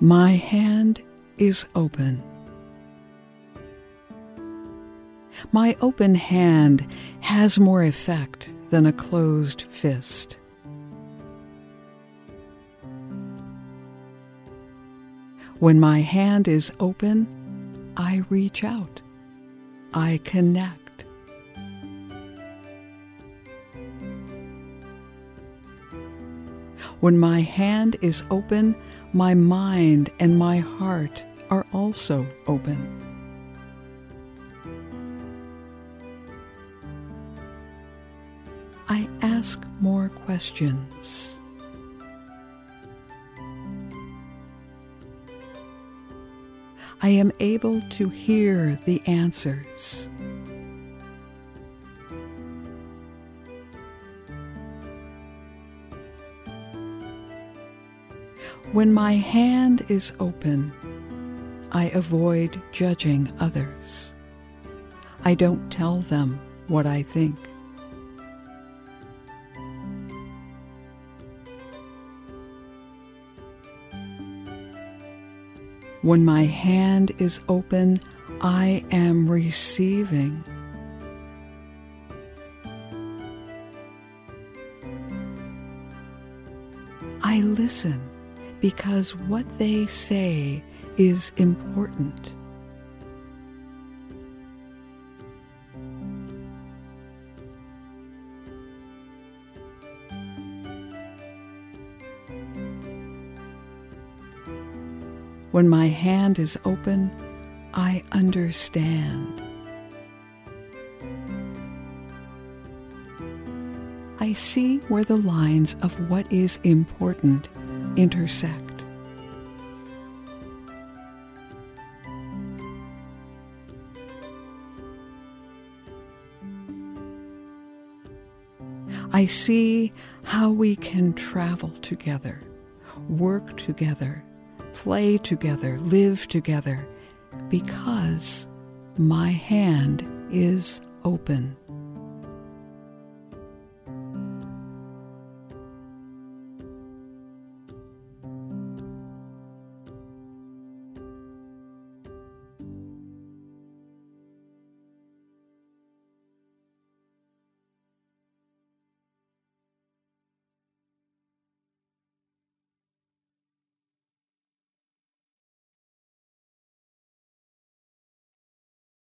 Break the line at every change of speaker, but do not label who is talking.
My hand is open. My open hand has more effect than a closed fist. When my hand is open, I reach out. I connect. When my hand is open, my mind and my heart are also open. I ask more questions. I am able to hear the answers. When my hand is open, I avoid judging others. I don't tell them what I think. When my hand is open, I am receiving. I listen because what they say is important. When my hand is open, I understand. I see where the lines of what is important intersect. I see how we can travel together, work together, play together, live together, because my hand is open.